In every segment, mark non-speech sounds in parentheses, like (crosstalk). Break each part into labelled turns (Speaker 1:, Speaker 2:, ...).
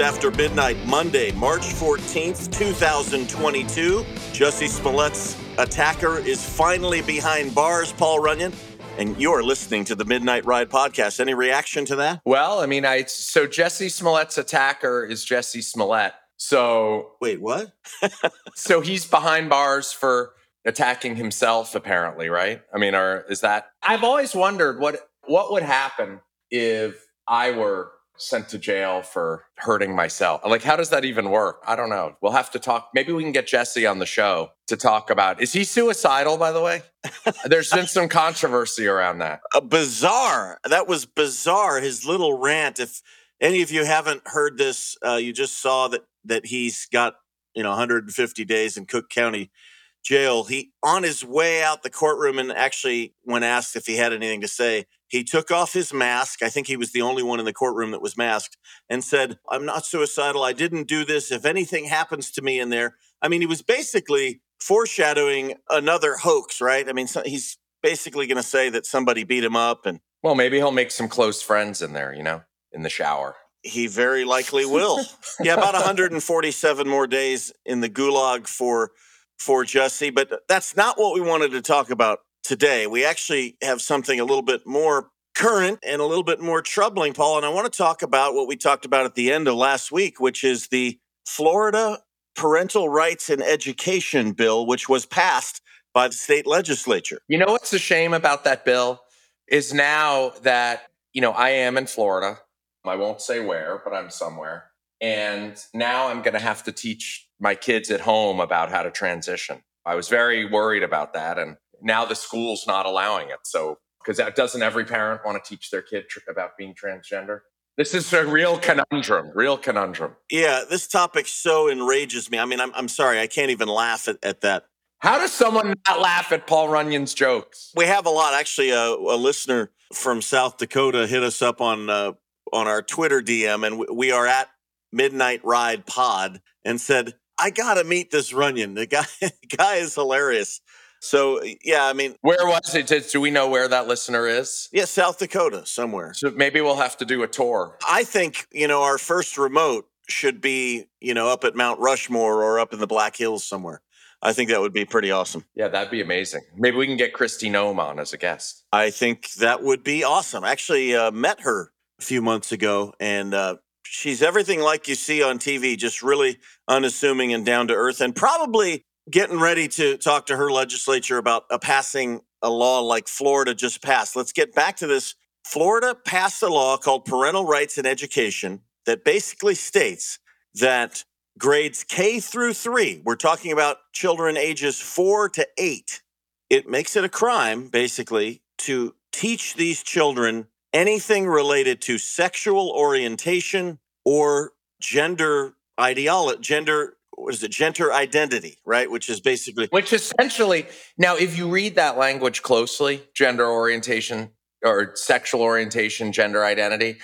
Speaker 1: Just after midnight, Monday, March 14th, 2022. Jussie Smollett's attacker is finally behind bars, Paul Runyon. And you're listening to the Midnight Ride podcast. Any reaction to that?
Speaker 2: Well, I mean, I so Jussie Smollett's attacker is Jussie Smollett. So
Speaker 1: wait, what? (laughs)
Speaker 2: so he's behind bars for attacking himself, apparently, right? I mean, or is that? I've always wondered what what would happen if I were sent to jail for hurting myself. Like, how does that even work? I don't know. We'll have to talk. Maybe we can get Jussie on the show to talk about. Is he suicidal, by the way? There's been some controversy around that. (laughs)
Speaker 1: Uh, bizarre. That was bizarre. His little rant. If any of you haven't heard this, uh, you just saw that that he's got you know 150 days in Cook County jail. He on his way out the courtroom and actually when asked if he had anything to say, he took off his mask. I think he was the only one in the courtroom that was masked and said, "I'm not suicidal. I didn't do this. If anything happens to me in there." I mean, he was basically foreshadowing another hoax, right? I mean, so he's basically going to say that somebody beat him up and
Speaker 2: well, maybe he'll make some close friends in there, you know, in the shower.
Speaker 1: He very likely will. (laughs) yeah, about 147 more days in the gulag for for Jussie, but that's not what we wanted to talk about today. We actually have something a little bit more current and a little bit more troubling, Paul. And I want to talk about what we talked about at the end of last week, which is the Florida Parental Rights and Education Bill, which was passed by the state legislature.
Speaker 2: You know what's a shame about that bill is now that, you know, I am in Florida. I won't say where, but I'm somewhere. And now I'm going to have to teach my kids at home about how to transition. I was very worried about that. And now the school's not allowing it. So, because that doesn't every parent want to teach their kid tr- about being transgender? This is a real conundrum, real conundrum.
Speaker 1: Yeah, this topic so enrages me. I mean, I'm, I'm sorry, I can't even laugh at, at that.
Speaker 2: How does someone not laugh at Paul Runyon's jokes?
Speaker 1: We have a lot. Actually, a, a listener from South Dakota hit us up on uh, on our Twitter DM, and we are at Midnight Ride Pod, and said, I gotta meet this Runyon. The guy, (laughs) the guy is hilarious. So yeah, I mean,
Speaker 2: where was it? Do we know where that listener is?
Speaker 1: Yeah, South Dakota, somewhere.
Speaker 2: So maybe we'll have to do a tour.
Speaker 1: I think you know our first remote should be you know up at Mount Rushmore or up in the Black Hills somewhere. I think that would be pretty awesome.
Speaker 2: Yeah, that'd be amazing. Maybe we can get Kristi Noem on as a guest.
Speaker 1: I think that would be awesome. Actually, uh, met her a few months ago, and uh, she's everything like you see on TV, just really unassuming and down to earth, and probably getting ready to talk to her legislature about a passing a law like Florida just passed. Let's get back to this. Florida passed a law called Parental Rights in Education that basically states that grades K through three, we're talking about children ages four to eight, it makes it a crime, basically, to teach these children anything related to sexual orientation or gender ideology, gender what is it, gender identity, right? Which is basically
Speaker 2: which essentially now, if you read that language closely, gender orientation or sexual orientation, gender identity,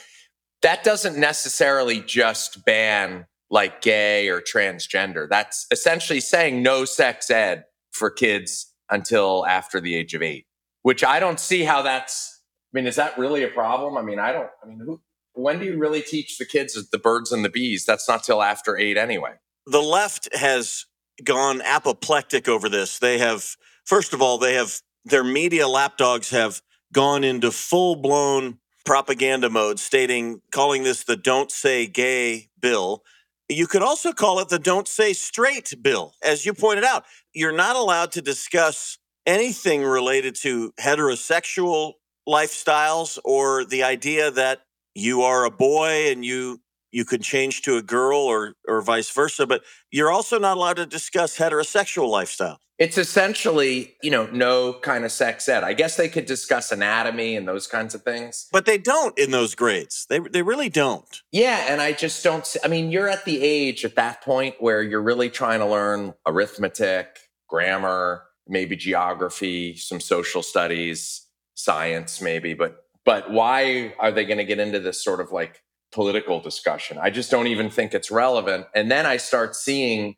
Speaker 2: that doesn't necessarily just ban like gay or transgender. That's essentially saying no sex ed for kids until after the age of eight, which I don't see how that's. I mean, is that really a problem? I mean, I don't. I mean, who? When do you really teach the kids the birds and the bees? That's not till after eight anyway
Speaker 1: the left has gone apoplectic over this. They have, first of all, they have their media lapdogs have gone into full blown propaganda mode, stating, calling this the Don't Say Gay bill. You could also call it the Don't Say Straight bill. As you pointed out, you're not allowed to discuss anything related to heterosexual lifestyles or the idea that you are a boy and you you could change to a girl or or vice versa but you're also not allowed to discuss heterosexual lifestyle.
Speaker 2: It's essentially you know no kind of sex ed. I guess they could discuss anatomy and those kinds of things.
Speaker 1: But they don't in those grades. They, they really don't.
Speaker 2: Yeah and i just don't i mean you're at the age at that point where you're really trying to learn arithmetic grammar maybe geography some social studies science maybe but but why are they going to get into this sort of like political discussion. I just don't even think it's relevant. And then I start seeing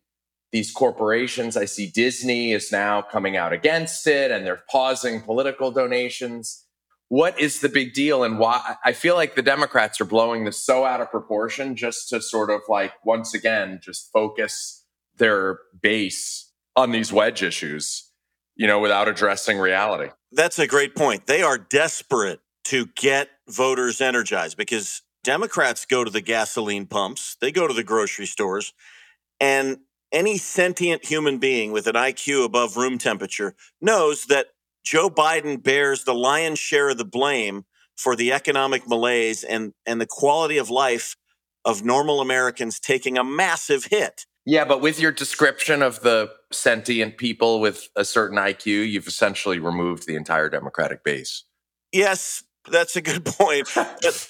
Speaker 2: these corporations. I see Disney is now coming out against it and they're pausing political donations. what is the big deal and why I feel like the Democrats are blowing this so out of proportion just to sort of like once again just focus their base on these wedge issues, you know, without addressing reality.
Speaker 1: That's a great point. They are desperate to get voters energized because Democrats go to the gasoline pumps, they go to the grocery stores, and any sentient human being with an IQ above room temperature knows that Joe Biden bears the lion's share of the blame for the economic malaise and, and the quality of life of normal Americans taking a massive hit.
Speaker 2: Yeah, but with your description of the sentient people with a certain IQ, you've essentially removed the entire Democratic base.
Speaker 1: Yes, that's a good point. But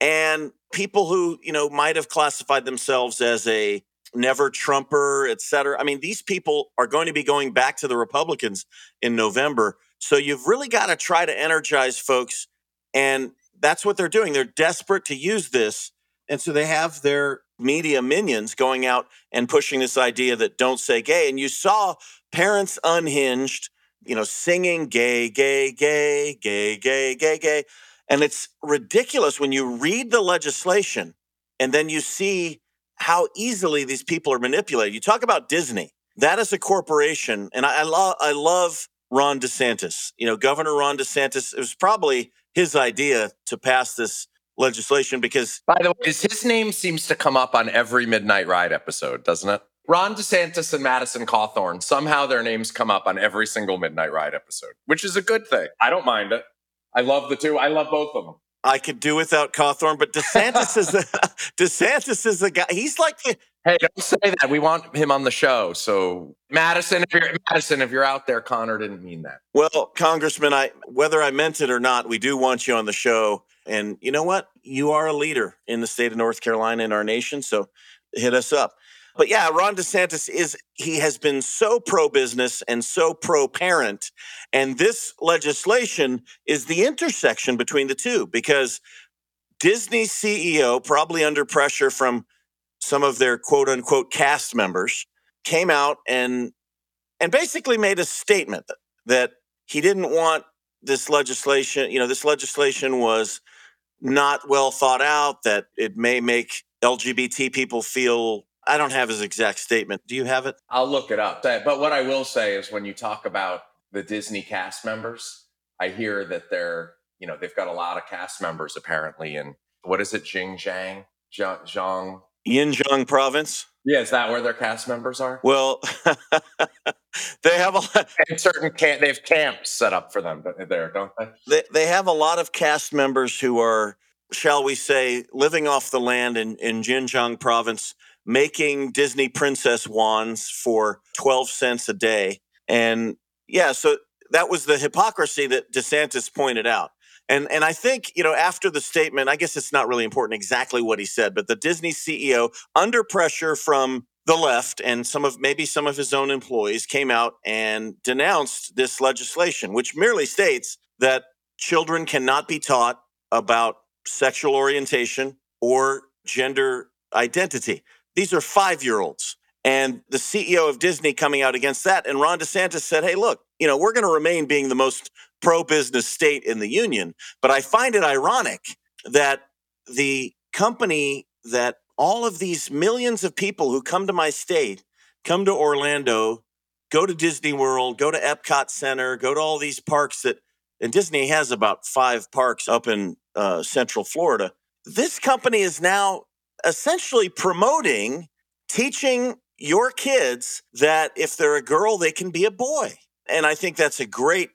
Speaker 1: and people who, you know, might have classified themselves as a never Trumper, et cetera. I mean, these people are going to be going back to the Republicans in November. So you've really got to try to energize folks. And that's what they're doing. They're desperate to use this. And so they have their media minions going out and pushing this idea that don't say gay. And you saw parents unhinged, you know, singing gay, gay, gay, gay, gay, gay, gay. And it's ridiculous when you read the legislation and then you see how easily these people are manipulated. You talk about Disney. That is a corporation, and I, I love I love Ron DeSantis. You know, Governor Ron DeSantis. It was probably his idea to pass this legislation because.
Speaker 2: By the way, his name seems to come up on every Midnight Ride episode, doesn't it? Ron DeSantis and Madison Cawthorn. Somehow their names come up on every single Midnight Ride episode, which is a good thing. I don't mind it. I love the two. I love both of them.
Speaker 1: I could do without Cawthorn, but DeSantis is the (laughs) DeSantis is the guy. He's like the
Speaker 2: Hey, don't say that. We want him on the show. So Madison, if you're Madison, if you're out there, Connor didn't mean that.
Speaker 1: Well, Congressman, I whether I meant it or not, we do want you on the show. And you know what? You are a leader in the state of North Carolina in our nation. So hit us up. But yeah, Ron DeSantis is, he has been so pro business and so pro parent. And this legislation is the intersection between the two because Disney's CEO, probably under pressure from some of their quote unquote cast members, came out and and basically made a statement that he didn't want this legislation, you know, this legislation was not well thought out, that it may make LGBT people feel I don't have his exact statement. Do you have it?
Speaker 2: I'll look it up. But what I will say is when you talk about the Disney cast members, I hear that they're, you know, they've got a lot of cast members apparently in what is it, Xinjiang? Zhang?
Speaker 1: Xinjiang province?
Speaker 2: Yeah, is that where their cast members are?
Speaker 1: Well, (laughs) they have a
Speaker 2: and (laughs) certain camp. They have camps set up for them there, don't they?
Speaker 1: They they have a lot of cast members who are, shall we say, living off the land in in Xinjiang province, making Disney princess wands for 12 cents a day. And yeah, so that was the hypocrisy that DeSantis pointed out. And and I think, you know, after the statement, I guess it's not really important exactly what he said, but the Disney CEO under pressure from the left and some of maybe some of his own employees came out and denounced this legislation, which merely states that children cannot be taught about sexual orientation or gender identity. These are five year olds. And the CEO of Disney coming out against that. And Ron DeSantis said, hey, look, you know, we're going to remain being the most pro business state in the union. But I find it ironic that the company that all of these millions of people who come to my state, come to Orlando, go to Disney World, go to Epcot Center, go to all these parks that, and Disney has about five parks up in uh, Central Florida. This company is now essentially promoting teaching your kids that if they're a girl, they can be a boy. And I think that's a great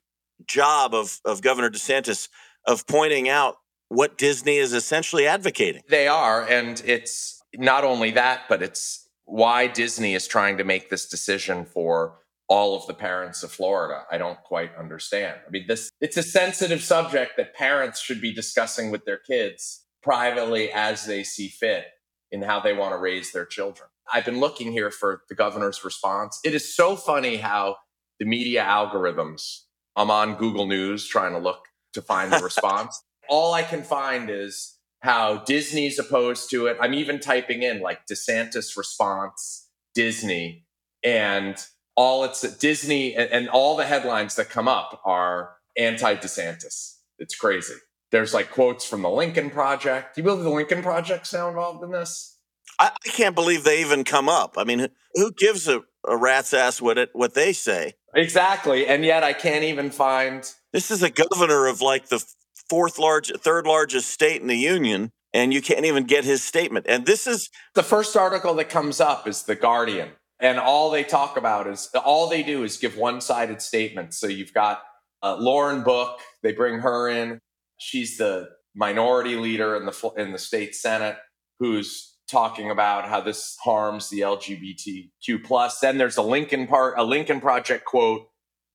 Speaker 1: job of, of Governor DeSantis of pointing out what Disney is essentially advocating.
Speaker 2: They are. And it's not only that, but it's why Disney is trying to make this decision for all of the parents of Florida. I don't quite understand. I mean, this it's a sensitive subject that parents should be discussing with their kids privately as they see fit in how they want to raise their children. I've been looking here for the governor's response. It is so funny how the media algorithms, I'm on Google News trying to look to find the (laughs) response. All I can find is how Disney's opposed to it. I'm even typing in like DeSantis response, Disney, and all it's Disney and, and all the headlines that come up are anti DeSantis. It's crazy. There's like quotes from the Lincoln Project. Do you believe the Lincoln Project's now involved in this?
Speaker 1: I, I can't believe they even come up. I mean, who gives a, a rat's ass what it what they say?
Speaker 2: Exactly. And yet I can't even find
Speaker 1: This is a governor of like the fourth large, third largest state in the union, and you can't even get his statement. And this is
Speaker 2: the first article that comes up is The Guardian. And all they talk about is all they do is give one sided statements. So you've got uh, Lauren Book, they bring her in. She's the minority leader in the, in the state Senate who's talking about how this harms the LGBTQ plus. Then there's a Lincoln part, a Lincoln Project quote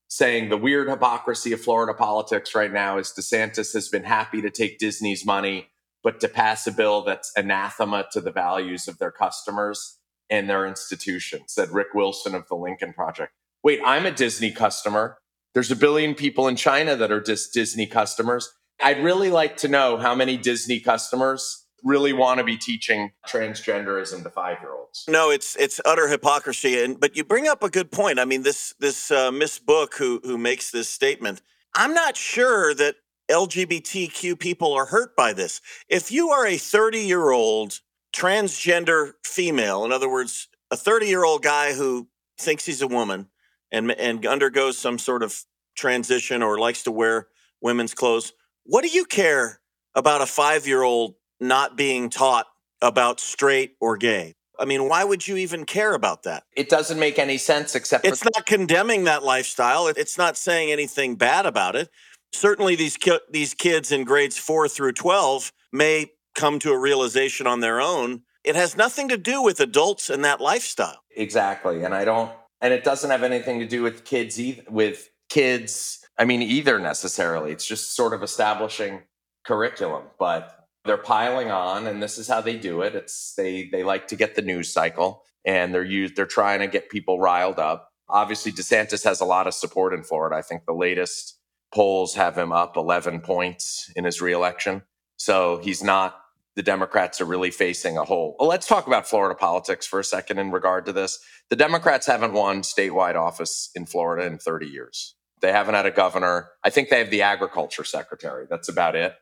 Speaker 2: saying the weird hypocrisy of Florida politics right now is DeSantis has been happy to take Disney's money, but to pass a bill that's anathema to the values of their customers and their institutions, said Rick Wilson of the Lincoln Project. Wait, I'm a Disney customer. There's a billion people in China that are Disney customers. I'd really like to know how many Disney customers really want to be teaching transgenderism to five year olds.
Speaker 1: No, it's it's utter hypocrisy. And but you bring up a good point. I mean, this this uh, Miss Book who who makes this statement. I'm not sure that LGBTQ people are hurt by this. If you are a 30 year old transgender female, in other words, a 30 year old guy who thinks he's a woman and and undergoes some sort of transition or likes to wear women's clothes, what do you care about a five year old not being taught about straight or gay. I mean, why would you even care about that?
Speaker 2: It doesn't make any sense except
Speaker 1: it's not condemning that lifestyle. It's not saying anything bad about it. Certainly, these ki- these kids in grades four through twelve may come to a realization on their own. It has nothing to do with adults and that lifestyle.
Speaker 2: Exactly, and I don't, and it doesn't have anything to do with kids either. With kids, I mean, either necessarily. It's just sort of establishing curriculum, but they're piling on and this is how they do it. It's they they like to get the news cycle and they're used they're trying to get people riled up. Obviously desantis has a lot of support in florida. I think the latest polls have him up 11 points in his reelection. So he's not the democrats are really facing a hole well let's talk about florida politics for a second in regard to this. The democrats haven't won statewide office in florida in 30 years they haven't had a governor i think they have the agriculture secretary that's about it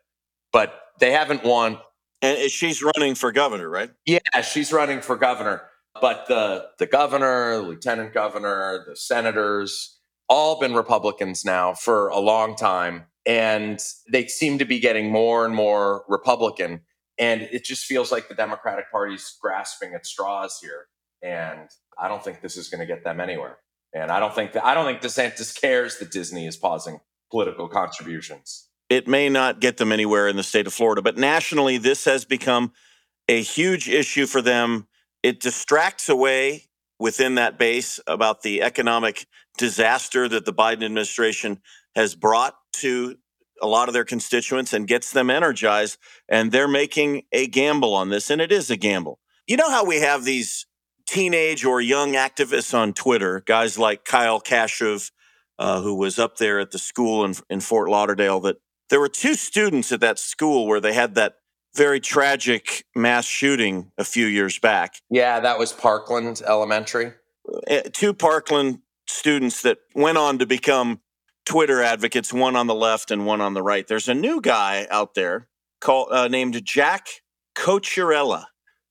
Speaker 2: but they haven't won.
Speaker 1: And she's running for governor, right?
Speaker 2: Yeah, she's running for governor. But the the governor, lieutenant governor, the senators, all been Republicans now for a long time, and they seem to be getting more and more Republican. And it just feels like the Democratic Party's grasping at straws here. And I don't think this is going to get them anywhere. And I don't think that I don't think DeSantis cares that Disney is pausing political contributions
Speaker 1: it may not get them anywhere in the state of Florida, but nationally, this has become a huge issue for them. It distracts away within that base about the economic disaster that the Biden administration has brought to a lot of their constituents and gets them energized. And they're making a gamble on this, and it is a gamble. You know how we have these teenage or young activists on Twitter, guys like Kyle Kashuv, uh, who was up there at the school in, in Fort Lauderdale that there were two students at that school where they had that very tragic mass shooting a few years back.
Speaker 2: Yeah, that was Parkland Elementary.
Speaker 1: Uh, two Parkland students that went on to become Twitter advocates, one on the left and one on the right. There's a new guy out there called uh, named Jack Cocchiarella.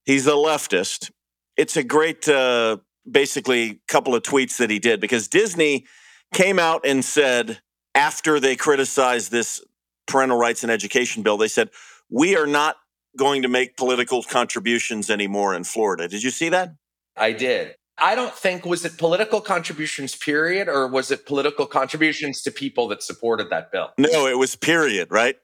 Speaker 1: He's a leftist. It's a great, uh, basically, couple of tweets that he did because Disney came out and said after they criticized this parental rights and education bill, they said, we are not going to make political contributions anymore in Florida. Did you see that?
Speaker 2: I did. I don't think was it political contributions period or was it political contributions to people that supported that bill?
Speaker 1: No, it was period, right?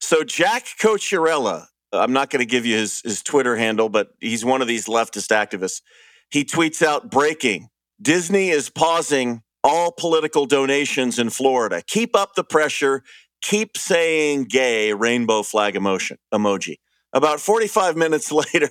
Speaker 1: So Jack Cocchiarella, I'm not going to give you his, his Twitter handle, but he's one of these leftist activists. He tweets out breaking. Disney is pausing all political donations in Florida. Keep up the pressure keep saying gay rainbow flag emotion emoji. About 45 minutes (laughs) later,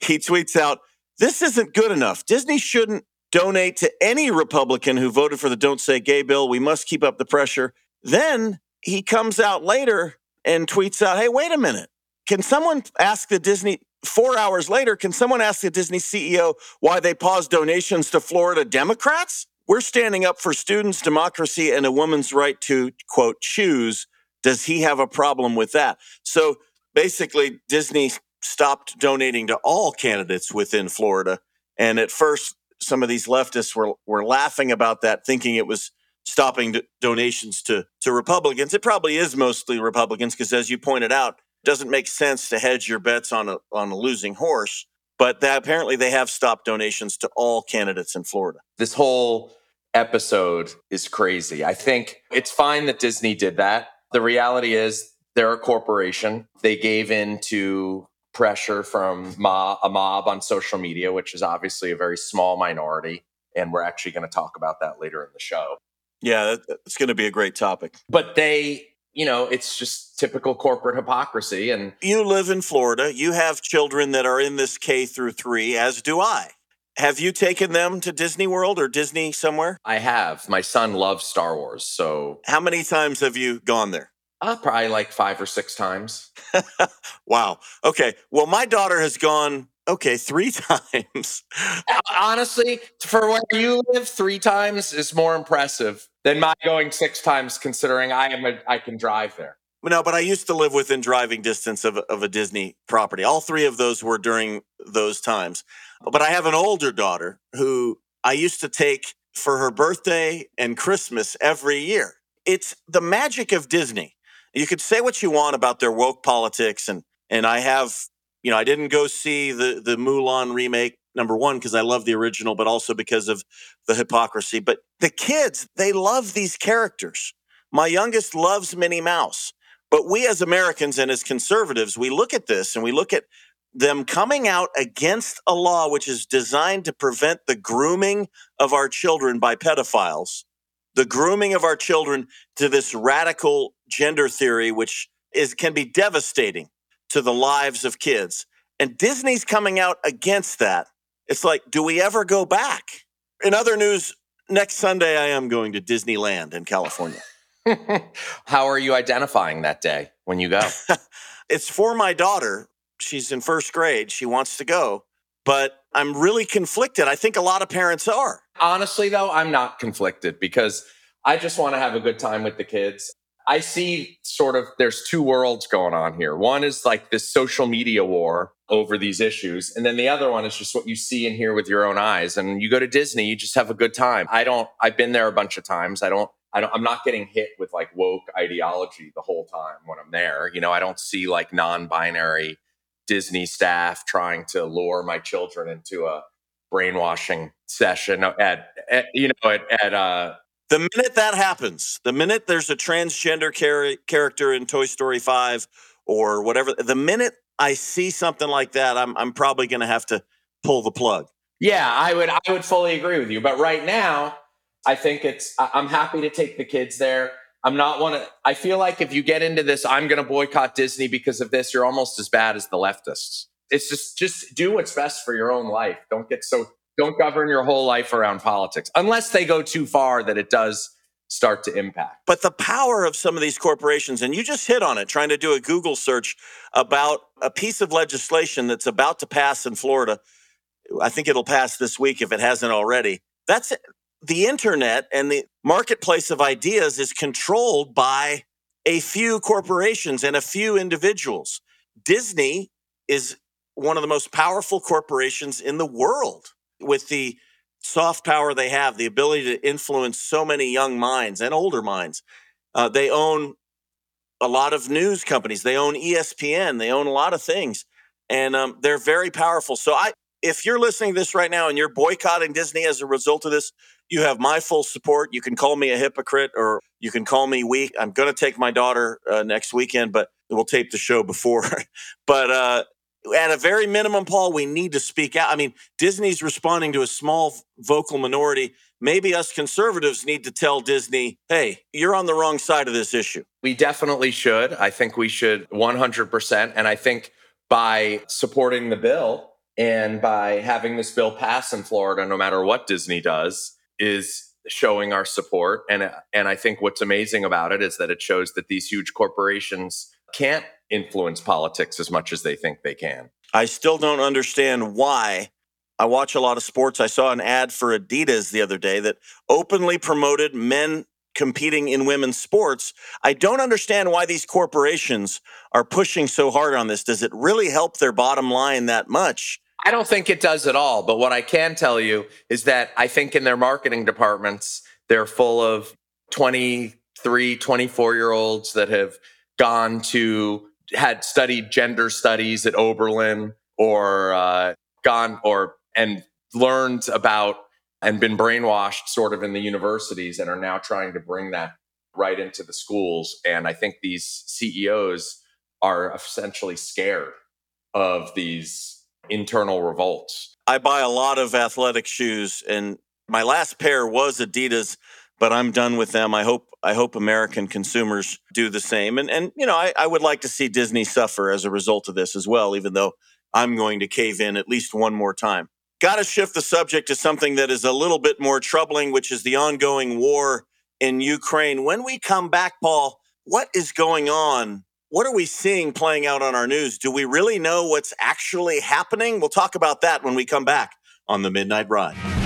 Speaker 1: he tweets out, This isn't good enough. Disney shouldn't donate to any Republican who voted for the Don't Say Gay bill. We must keep up the pressure. Then he comes out later and tweets out, Hey, wait a minute. Can someone ask the Disney, four hours later, can someone ask the Disney CEO why they paused donations to Florida Democrats? we're standing up for students, democracy, and a woman's right to, quote, choose. Does he have a problem with that? So basically, Disney stopped donating to all candidates within Florida. And at first, some of these leftists were, were laughing about that, thinking it was stopping donations to, to Republicans. It probably is mostly Republicans because, as you pointed out, doesn't make sense to hedge your bets on a, on a losing horse. But that, apparently, they have stopped donations to all candidates in Florida.
Speaker 2: This whole episode is crazy. I think it's fine that Disney did that. The reality is they're a corporation. They gave in to pressure from mob, a mob on social media, which is obviously a very small minority. And we're actually going to talk about that later in the show.
Speaker 1: Yeah, it's going to be a great topic.
Speaker 2: But they, you know, it's just typical corporate hypocrisy. And
Speaker 1: you live in Florida. You have children that are in this K through three, as do I. Have you taken them to Disney World or Disney somewhere?
Speaker 2: I have. My son loves Star Wars. So,
Speaker 1: how many times have you gone there?
Speaker 2: Uh, probably like five or six times. (laughs)
Speaker 1: wow. Okay. Well, my daughter has gone, okay, three (laughs) times.
Speaker 2: Honestly, for where you live, three times is more impressive than my going six times, considering I am a, I can drive there.
Speaker 1: No, but I used to live within driving distance of, of a Disney property. All three of those were during those times. But I have an older daughter who I used to take for her birthday and Christmas every year. It's the magic of Disney you could say what you want about their woke politics, and and I have, you know, I didn't go see the the Mulan remake number one because I love the original, but also because of the hypocrisy. But the kids, they love these characters. My youngest loves Minnie Mouse. But we as Americans and as conservatives, we look at this and we look at them coming out against a law which is designed to prevent the grooming of our children by pedophiles the grooming of our children to this radical gender theory, which is can be devastating to the lives of kids. And Disney's coming out against that. It's like, do we ever go back? In other news, next Sunday I am going to Disneyland in California. (laughs)
Speaker 2: How are you identifying that day when you go? (laughs)
Speaker 1: it's for my daughter. She's in first grade. She wants to go, but I'm really conflicted. I think a lot of parents are.
Speaker 2: Honestly, though, I'm not conflicted because I just want to have a good time with the kids. I see sort of there's two worlds going on here. One is like this social media war over these issues. And then the other one is just what you see and hear with your own eyes. And you go to Disney, you just have a good time. I don't, I've been there a bunch of times. I don't, I don't, I'm not getting hit with like woke ideology the whole time when I'm there. You know, I don't see like non binary Disney staff trying to lure my children into a brainwashing session at, at you know at, at uh
Speaker 1: the minute that happens the minute there's a transgender char- character in toy story 5 or whatever the minute i see something like that i'm, I'm probably going to have to pull the plug.
Speaker 2: Yeah i would i would fully agree with you. But right now i think it's i'm happy to take the kids there. I'm not one of i feel like if you get into this i'm going to boycott disney because of this you're almost as bad as the leftists. It's just just do what's best for your own life. Don't get so don't govern your whole life around politics unless they go too far that it does start to impact.
Speaker 1: But the power of some of these corporations, and you just hit on it, trying to do a Google search about a piece of legislation that's about to pass in Florida. I think it'll pass this week if it hasn't already. That's it. the internet and the marketplace of ideas is controlled by a few corporations and a few individuals. Disney is one of the most powerful corporations in the world with the soft power they have, the ability to influence so many young minds and older minds. Uh, they own a lot of news companies. They own ESPN. They own a lot of things, and um, they're very powerful. So, I, if you're listening to this right now and you're boycotting Disney as a result of this, you have my full support. You can call me a hypocrite, or you can call me weak. I'm going to take my daughter uh, next weekend, but we'll tape the show before. (laughs) but uh, at a very minimum, Paul, we need to speak out. I mean, Disney's responding to a small vocal minority. Maybe us conservatives need to tell Disney, hey, you're on the wrong side of this issue.
Speaker 2: We definitely should. I think we should 100%. And I think by supporting the bill and by having this bill pass in Florida, no matter what Disney does, is showing our support. And, and I think what's amazing about it is that it shows that these huge corporations can't influence politics as much as they think they can.
Speaker 1: I still don't understand why I watch a lot of sports. I saw an ad for Adidas the other day that openly promoted men competing in women's sports. I don't understand why these corporations are pushing so hard on this. Does it really help their bottom line that much?
Speaker 2: I don't think it does at all. But what I can tell you is that I think in their marketing departments, they're full of 23, 24 year olds that have gone to, had studied gender studies at Oberlin or uh, gone or, and learned about and been brainwashed sort of in the universities and are now trying to bring that right into the schools. And I think these CEOs are essentially scared of these internal revolts.
Speaker 1: I buy a lot of athletic shoes, and my last pair was Adidas, but I'm done with them. I hope I hope American consumers do the same. And and you know, I, I would like to see Disney suffer as a result of this as well, even though I'm going to cave in at least one more time. Got to shift the subject to something that is a little bit more troubling, which is the ongoing war in Ukraine. When we come back, Paul, what is going on what are we seeing playing out on our news? Do we really know what's actually happening? We'll talk about that when we come back on the Midnight Ride.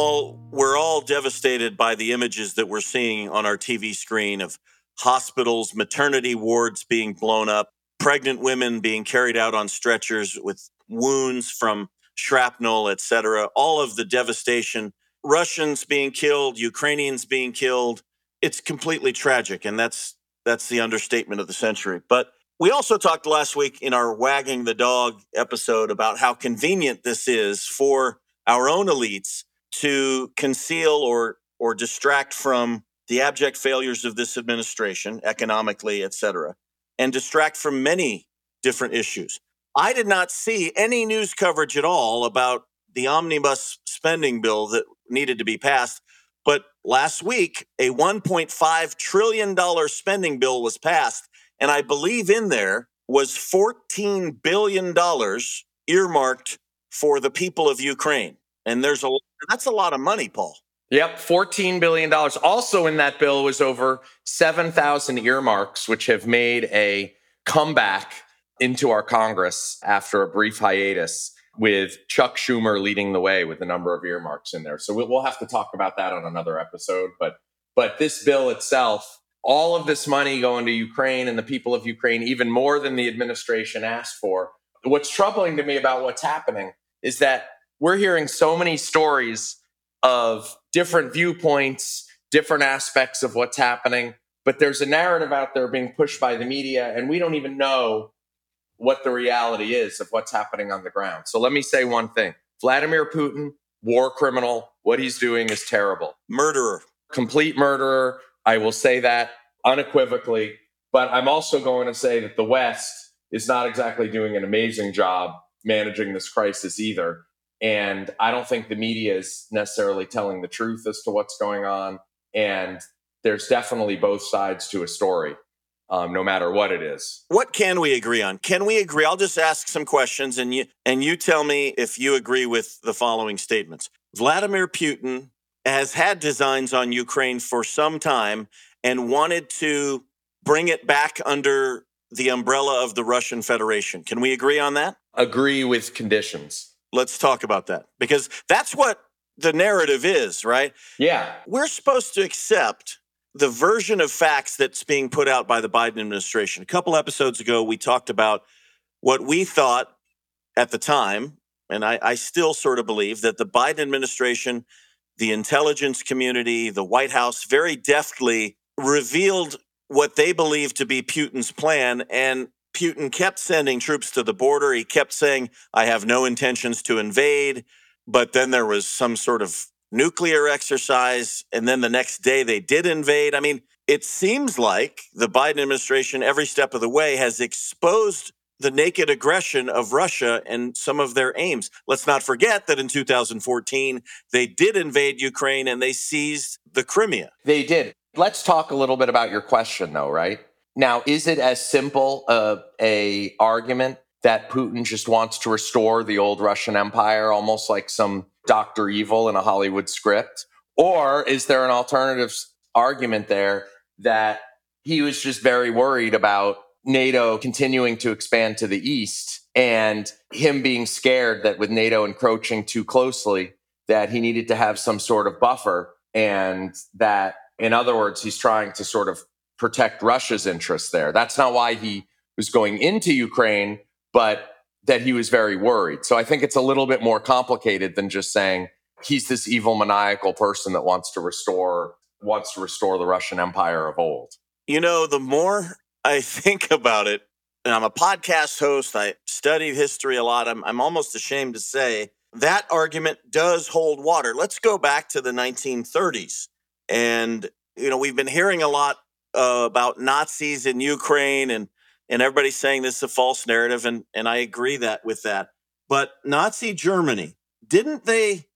Speaker 1: Paul, we're all devastated by the images that we're seeing on our TV screen of hospitals, maternity wards being blown up, pregnant women being carried out on stretchers with wounds from shrapnel, etc. All of the devastation Russians being killed, Ukrainians being killed. It's completely tragic, and that's that's the understatement of the century. But we also talked last week in our wagging the dog episode about how convenient this is for our own elites to conceal or or distract from the abject failures of this administration economically, et cetera, and distract from many different issues. I did not see any news coverage at all about the omnibus spending bill that needed to be passed. But last week, a $1.5 trillion spending bill was passed. And I believe in there was $14 billion earmarked for the people of Ukraine. And there's a that's a lot of money, Paul.
Speaker 2: Yep, $14 billion. Also in that bill was over 7,000 earmarks, which have made a comeback into our Congress after a brief hiatus with Chuck Schumer leading the way with a number of earmarks in there. So we'll have to talk about that on another episode. But but this bill itself, all of this money going to Ukraine and the people of Ukraine, even more than the administration asked for. What's troubling to me about what's happening is that we're hearing so many stories of different viewpoints, different aspects of what's happening, but there's a narrative out there being pushed by the media, and we don't even know what the reality is of what's happening on the ground. So let me say one thing Vladimir Putin, war criminal, what he's doing is terrible.
Speaker 1: Murderer.
Speaker 2: Complete murderer. I will say that unequivocally. But I'm also going to say that the West is not exactly doing an amazing job managing this crisis either. And I don't think the media is necessarily telling the truth as to what's going on. And there's definitely both sides to a story um, no matter what it is.
Speaker 1: What can we agree on? Can we agree? I'll just ask some questions, and you and you tell me if you agree with the following statements. Vladimir Putin has had designs on Ukraine for some time and wanted to bring it back under the umbrella of the Russian Federation. Can we agree on that?
Speaker 2: Agree with conditions.
Speaker 1: Let's talk about that because that's what the narrative is, right?
Speaker 2: Yeah.
Speaker 1: We're supposed to accept the version of facts that's being put out by the Biden administration. A couple episodes ago, we talked about what we thought at the time, and I, I, still sort of believe that the Biden administration, the intelligence community, the White House very deftly revealed what they believed to be Putin's plan. And Putin kept sending troops to the border. He kept saying, I have no intentions to invade. But then there was some sort of nuclear exercise, and then the next day they did invade. I mean, it seems like the Biden administration, every step of the way, has exposed the naked aggression of Russia and some of their aims. Let's not forget that in 2014, they did invade Ukraine and they seized the Crimea.
Speaker 2: They did. Let's talk a little bit about your question, though, right? Now, is it as simple a, a argument that Putin just wants to restore the old Russian Empire, almost like some Dr. Evil in a Hollywood script? Or is there an alternative argument there that he was just very worried about NATO continuing to expand to the east and him being scared that with NATO encroaching too closely, that he needed to have some sort of buffer. And that, in other words, he's trying to sort of protect Russia's interests there. That's not why he was going into Ukraine, but that he was very worried. So I think it's a little bit more complicated than just saying he's this evil maniacal person that wants to restore wants to restore the Russian Empire of old.
Speaker 1: You know, the more I (laughs) think about it, and I'm a podcast host, I studied history a lot. I'm, I'm almost ashamed to say that argument does hold water. Let's go back to the 1930s. And, you know, we've been hearing a lot uh, about Nazis in Ukraine and and everybody's saying this is a false narrative and and I agree that with that. But Nazi Germany, didn't they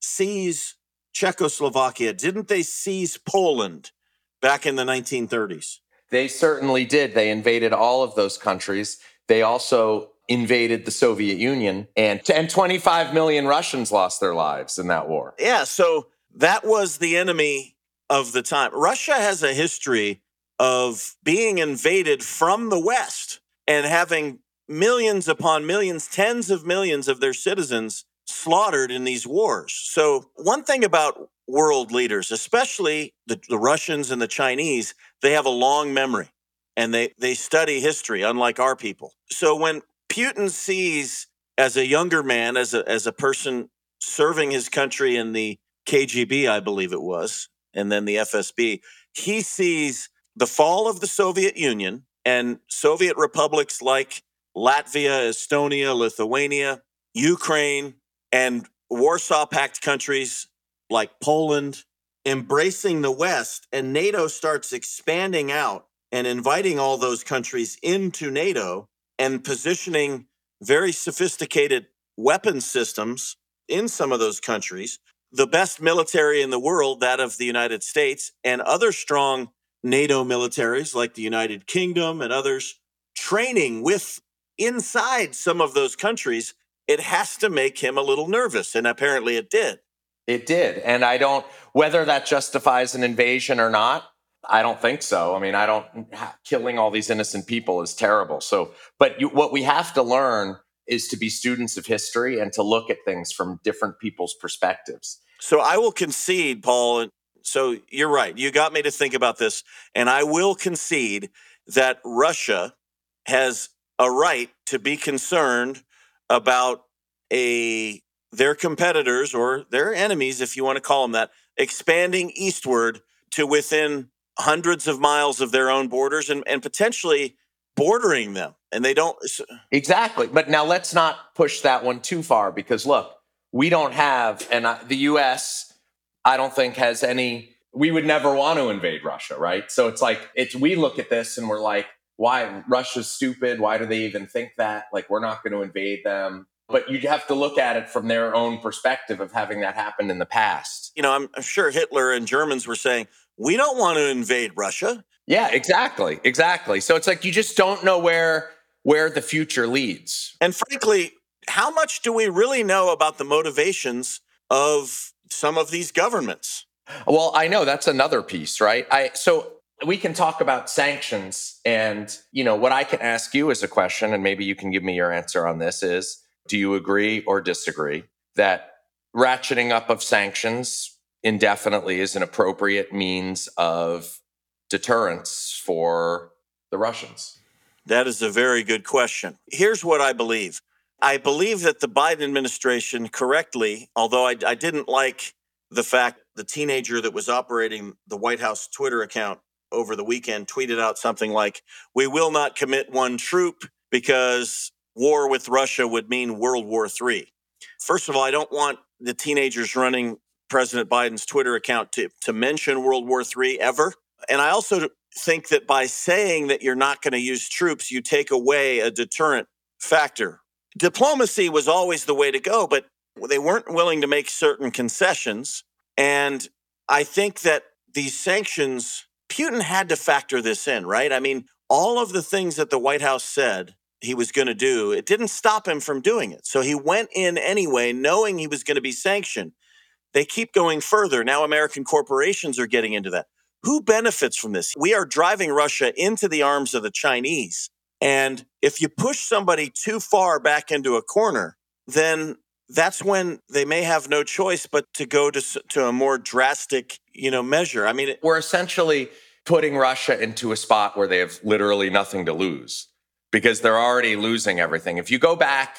Speaker 1: seize Czechoslovakia? Didn't they seize Poland back in the 1930s?
Speaker 2: They certainly did. They invaded all of those countries. They also invaded the Soviet Union, and, and 25 million Russians lost their lives in that war.
Speaker 1: Yeah, so that was the enemy of the time. Russia has a history of being invaded from the West and having millions upon millions, tens of millions of their citizens slaughtered in these wars. So, one thing about world leaders, especially the, the Russians and the Chinese, they have a long memory and they, they study history, unlike our people. So, when Putin sees as a younger man, as a, as a person serving his country in the KGB, I believe it was, and then the FSB, he sees the fall of the Soviet Union and Soviet republics like Latvia, Estonia, Lithuania, Ukraine, and Warsaw Pact countries like Poland embracing the West, and NATO starts expanding out and inviting all those countries into NATO and positioning very sophisticated weapon systems in some of those countries. The best military in the world, that of the United States, and other strong NATO militaries like the United Kingdom and others training with inside some of those countries, it has to make him a little nervous. And apparently it did.
Speaker 2: It did. And I don't, whether that justifies an invasion or not, I don't think so. I mean, I don't, killing all these innocent people is terrible. So, but you, what we have to learn is to be students of history and to look at things from different people's perspectives.
Speaker 1: So I will concede, Paul, so you're right. You got me to think about this. And I will concede that Russia has a right to be concerned about a their competitors or their enemies, if you want to call them that, expanding eastward to within hundreds of miles of their own borders and, and potentially bordering them. And they don't.
Speaker 2: Exactly. But now let's not push that one too far because look, we don't have, and the US I don't think has any. We would never want to invade Russia, right? So it's like it's we look at this and we're like, why Russia's stupid? Why do they even think that? Like we're not going to invade them. But you have to look at it from their own perspective of having that happened in the past.
Speaker 1: You know, I'm, I'm sure Hitler and Germans were saying, we don't want to invade Russia.
Speaker 2: Yeah, exactly. Exactly. So it's like you just don't know where where the future leads.
Speaker 1: And frankly, how much do we really know about the motivations of some of these governments.
Speaker 2: Well, I know that's another piece, right? I so we can talk about sanctions and you know what I can ask you as a question and maybe you can give me your answer on this is do you agree or disagree that ratcheting up of sanctions indefinitely is an appropriate means of deterrence for the Russians?
Speaker 1: That is a very good question. Here's what I believe I believe that the Biden administration correctly, although I, I, didn't like the fact the teenager that was operating the White House Twitter account over the weekend tweeted out something like, We will not commit one troop because war with Russia would mean World War III. First of all, I don't want the teenagers running President Biden's Twitter account to, to mention World War III ever. And I also think that by saying that you're not going to use troops, you take away a deterrent factor diplomacy was always the way to go, but they weren't willing to make certain concessions. And I think that these sanctions, Putin had to factor this in, right? I mean, all of the things that the White House said he was going to do, it didn't stop him from doing it. So he went in anyway, knowing he was going to be sanctioned. They keep going further. Now, American corporations are getting into that. Who benefits from this? We are driving Russia into the arms of the Chinese. And if you push somebody too far back into a corner, then that's when they may have no choice but to go to, to a more drastic, you know, measure. I mean,
Speaker 2: we're essentially putting Russia into a spot where they have literally nothing to lose because they're already losing everything. If you go back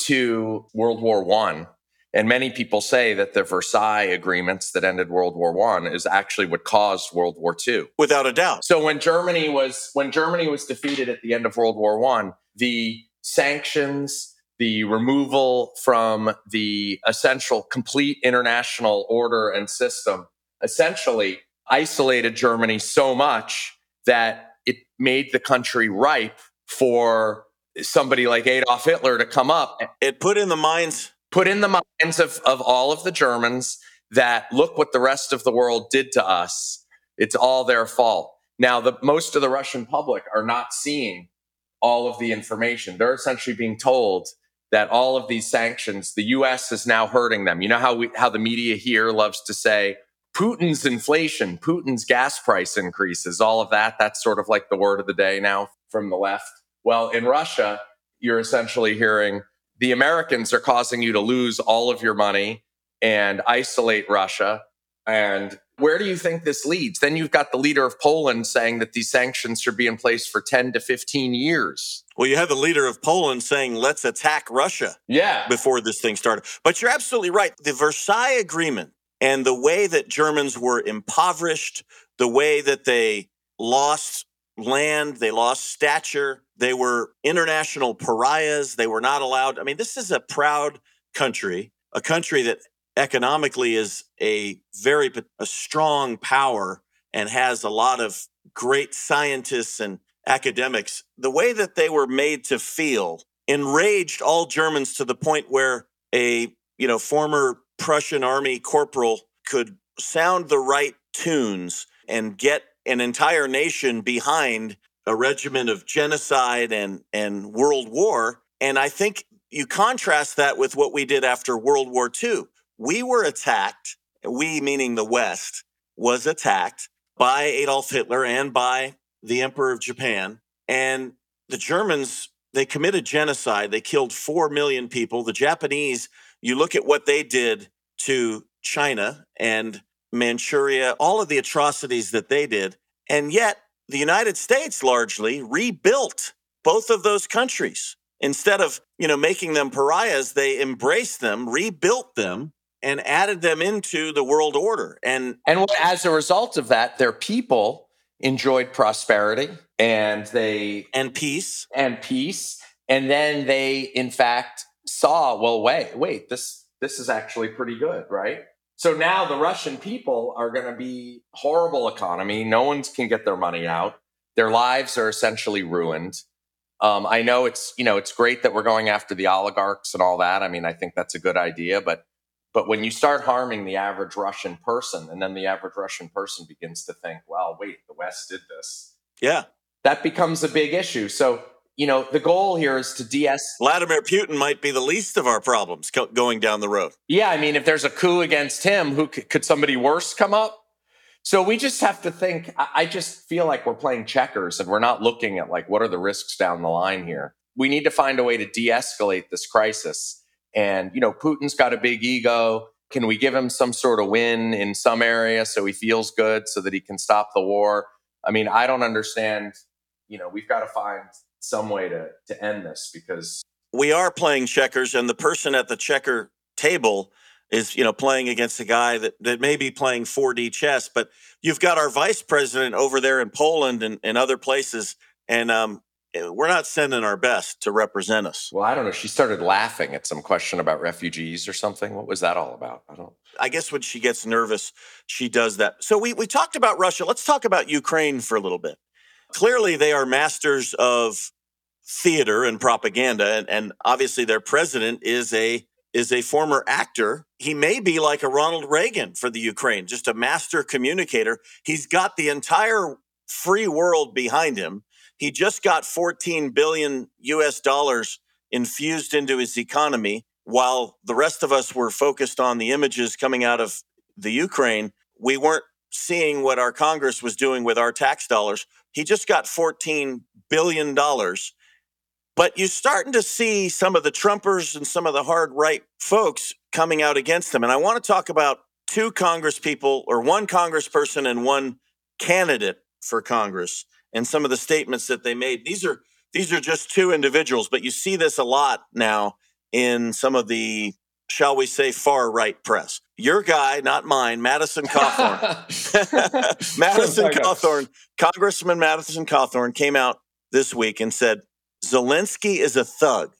Speaker 2: to World War One, and many people say that the Versailles agreements that ended World War One is actually what caused World War Two.
Speaker 1: Without a doubt.
Speaker 2: So when Germany was when Germany was defeated at the end of World War One, the sanctions, the removal from the essential complete international order and system essentially isolated Germany so much that it made the country ripe for somebody like Adolf Hitler to come up.
Speaker 1: It put in the minds
Speaker 2: put in the minds of, of all of the Germans that look what the rest of the world did to us. It's all their fault. Now, the most of the Russian public are not seeing all of the information. They're essentially being told that all of these sanctions, the US is now hurting them. You know how we, how the media here loves to say Putin's inflation, Putin's gas price increases, all of that. That's sort of like the word of the day now from the left. Well, in Russia, you're essentially hearing the Americans are causing you to lose all of your money and isolate Russia. And where do you think this leads? Then you've got the leader of Poland saying that these sanctions should be in place for 10 to 15 years.
Speaker 1: Well, you have the leader of Poland saying, let's attack Russia.
Speaker 2: Yeah.
Speaker 1: Before this thing started. But you're absolutely right. The Versailles Agreement and the way that Germans were impoverished, the way that they lost land, they lost stature, they were international pariahs. They were not allowed. I mean, this is a proud country, a country that economically is a very a strong power and has a lot of great scientists and academics. The way that they were made to feel enraged all Germans to the point where a you know former Prussian army corporal could sound the right tunes and get an entire nation behind a regimen of genocide and, and world war. And I think you contrast that with what we did after World War II. We were attacked, we meaning the West, was attacked by Adolf Hitler and by the Emperor of Japan. And the Germans, they committed genocide. They killed 4 million people. The Japanese, you look at what they did to China and Manchuria, all of the atrocities that they did. And yet the United States largely rebuilt both of those countries. Instead of, you know, making them pariahs, they embraced them, rebuilt them, and added them into the world order. And
Speaker 2: and as a result of that, their people enjoyed prosperity and they
Speaker 1: and peace
Speaker 2: and peace. And then they, in fact, saw, well, wait, wait, this this is actually pretty good, right? So now the Russian people are going to be horrible economy. No one can get their money out. Their lives are essentially ruined. Um, I know it's you know it's great that we're going after the oligarchs and all that. I mean, I think that's a good idea, but but when you start harming the average Russian person, and then the average Russian person begins to think, well, wait, the West did this.
Speaker 1: Yeah,
Speaker 2: that becomes a big issue. So you know, the goal here is to de
Speaker 1: Vladimir Putin might be the least of our problems co- going down the road.
Speaker 2: Yeah, I mean, if there's a coup against him, who could, could somebody worse come up? So we just have to think. I just feel like we're playing checkers and we're not looking at like what are the risks down the line here. We need to find a way to de-escalate this crisis. And you know, Putin's got a big ego. Can we give him some sort of win in some area so he feels good, so that he can stop the war? I mean, I don't understand. You know, we've got to find some way to to end this because
Speaker 1: we are playing checkers and the person at the checker table is you know playing against a guy that, that may be playing 4d chess but you've got our vice president over there in poland and, and other places and um, we're not sending our best to represent us.
Speaker 2: Well i don't know. She started laughing at some question about refugees or something. What was that all about? I don't
Speaker 1: i guess when she gets nervous she does that. So we, we talked about russia. Let's talk about ukraine for a little bit clearly they are masters of theater and propaganda and, and obviously their president is a is a former actor. He may be like a ronald reagan for the ukraine just a master communicator. He's got the entire free world behind him. He just got 14 billion us dollars infused into his economy. While the rest of us were focused on the images coming out of the ukraine we weren't seeing what our Congress was doing with our tax dollars. He just got $14 billion. But you're starting to see some of the Trumpers and some of the hard right folks coming out against them. And I want to talk about two Congress people, or one congressperson and one candidate for Congress, and some of the statements that they made. These are these are just two individuals, but you see this a lot now in some of the shall we say, far right press. Your guy, not mine, Madison Cawthorn. (laughs) (laughs) Madison Cawthorn, Congressman Madison Cawthorn came out this week and said, Zelensky is a thug.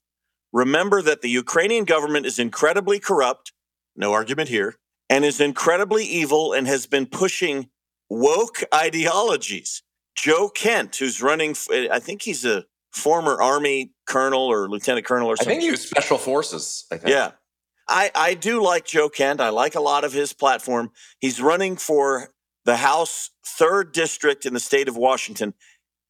Speaker 1: Remember that the Ukrainian government is incredibly corrupt, no argument here, and is incredibly evil and has been pushing woke ideologies. Joe Kent, who's running, I think he's a former Army colonel or lieutenant colonel or something.
Speaker 2: I think he was special forces.
Speaker 1: Yeah. I, I do like Joe Kent. I like a lot of his platform. He's running for the House third district in the state of Washington.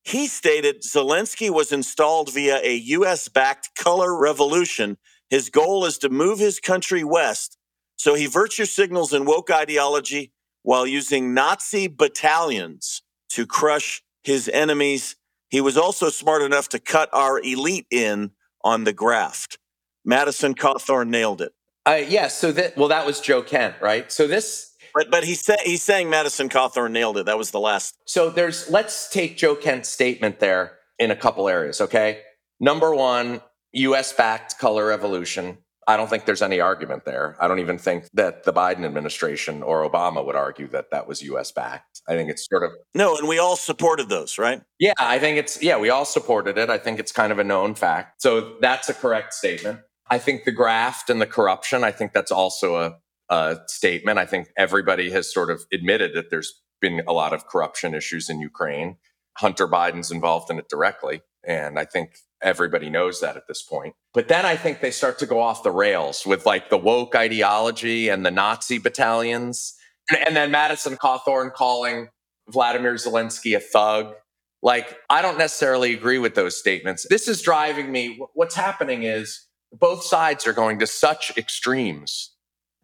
Speaker 1: He stated Zelensky was installed via a U.S. backed color revolution. His goal is to move his country west. So he virtue signals in woke ideology while using Nazi battalions to crush his enemies. He was also smart enough to cut our elite in on the graft. Madison Cawthorn nailed it.
Speaker 2: Uh, yeah. So that well, that was Joe Kent, right? So this.
Speaker 1: But but he said he's saying Madison Cawthorn nailed it. That was the last.
Speaker 2: So there's let's take Joe Kent's statement there in a couple areas. Okay. Number one, U.S. backed color revolution. I don't think there's any argument there. I don't even think that the Biden administration or Obama would argue that that was US backed. I think it's sort of
Speaker 1: No, and we all supported those, right?
Speaker 2: Yeah, I think it's yeah, we all supported it. I think it's kind of a known fact. So that's a correct statement. I think the graft and the corruption, I think that's also a, a statement. I think everybody has sort of admitted that there's been a lot of corruption issues in Ukraine. Hunter Biden's involved in it directly. And I think everybody knows that at this point. But then I think they start to go off the rails with like the woke ideology and the Nazi battalions. And then Madison Cawthorn calling Vladimir Zelensky a thug. Like, I don't necessarily agree with those statements. This is driving me. What's happening is both sides are going to such extremes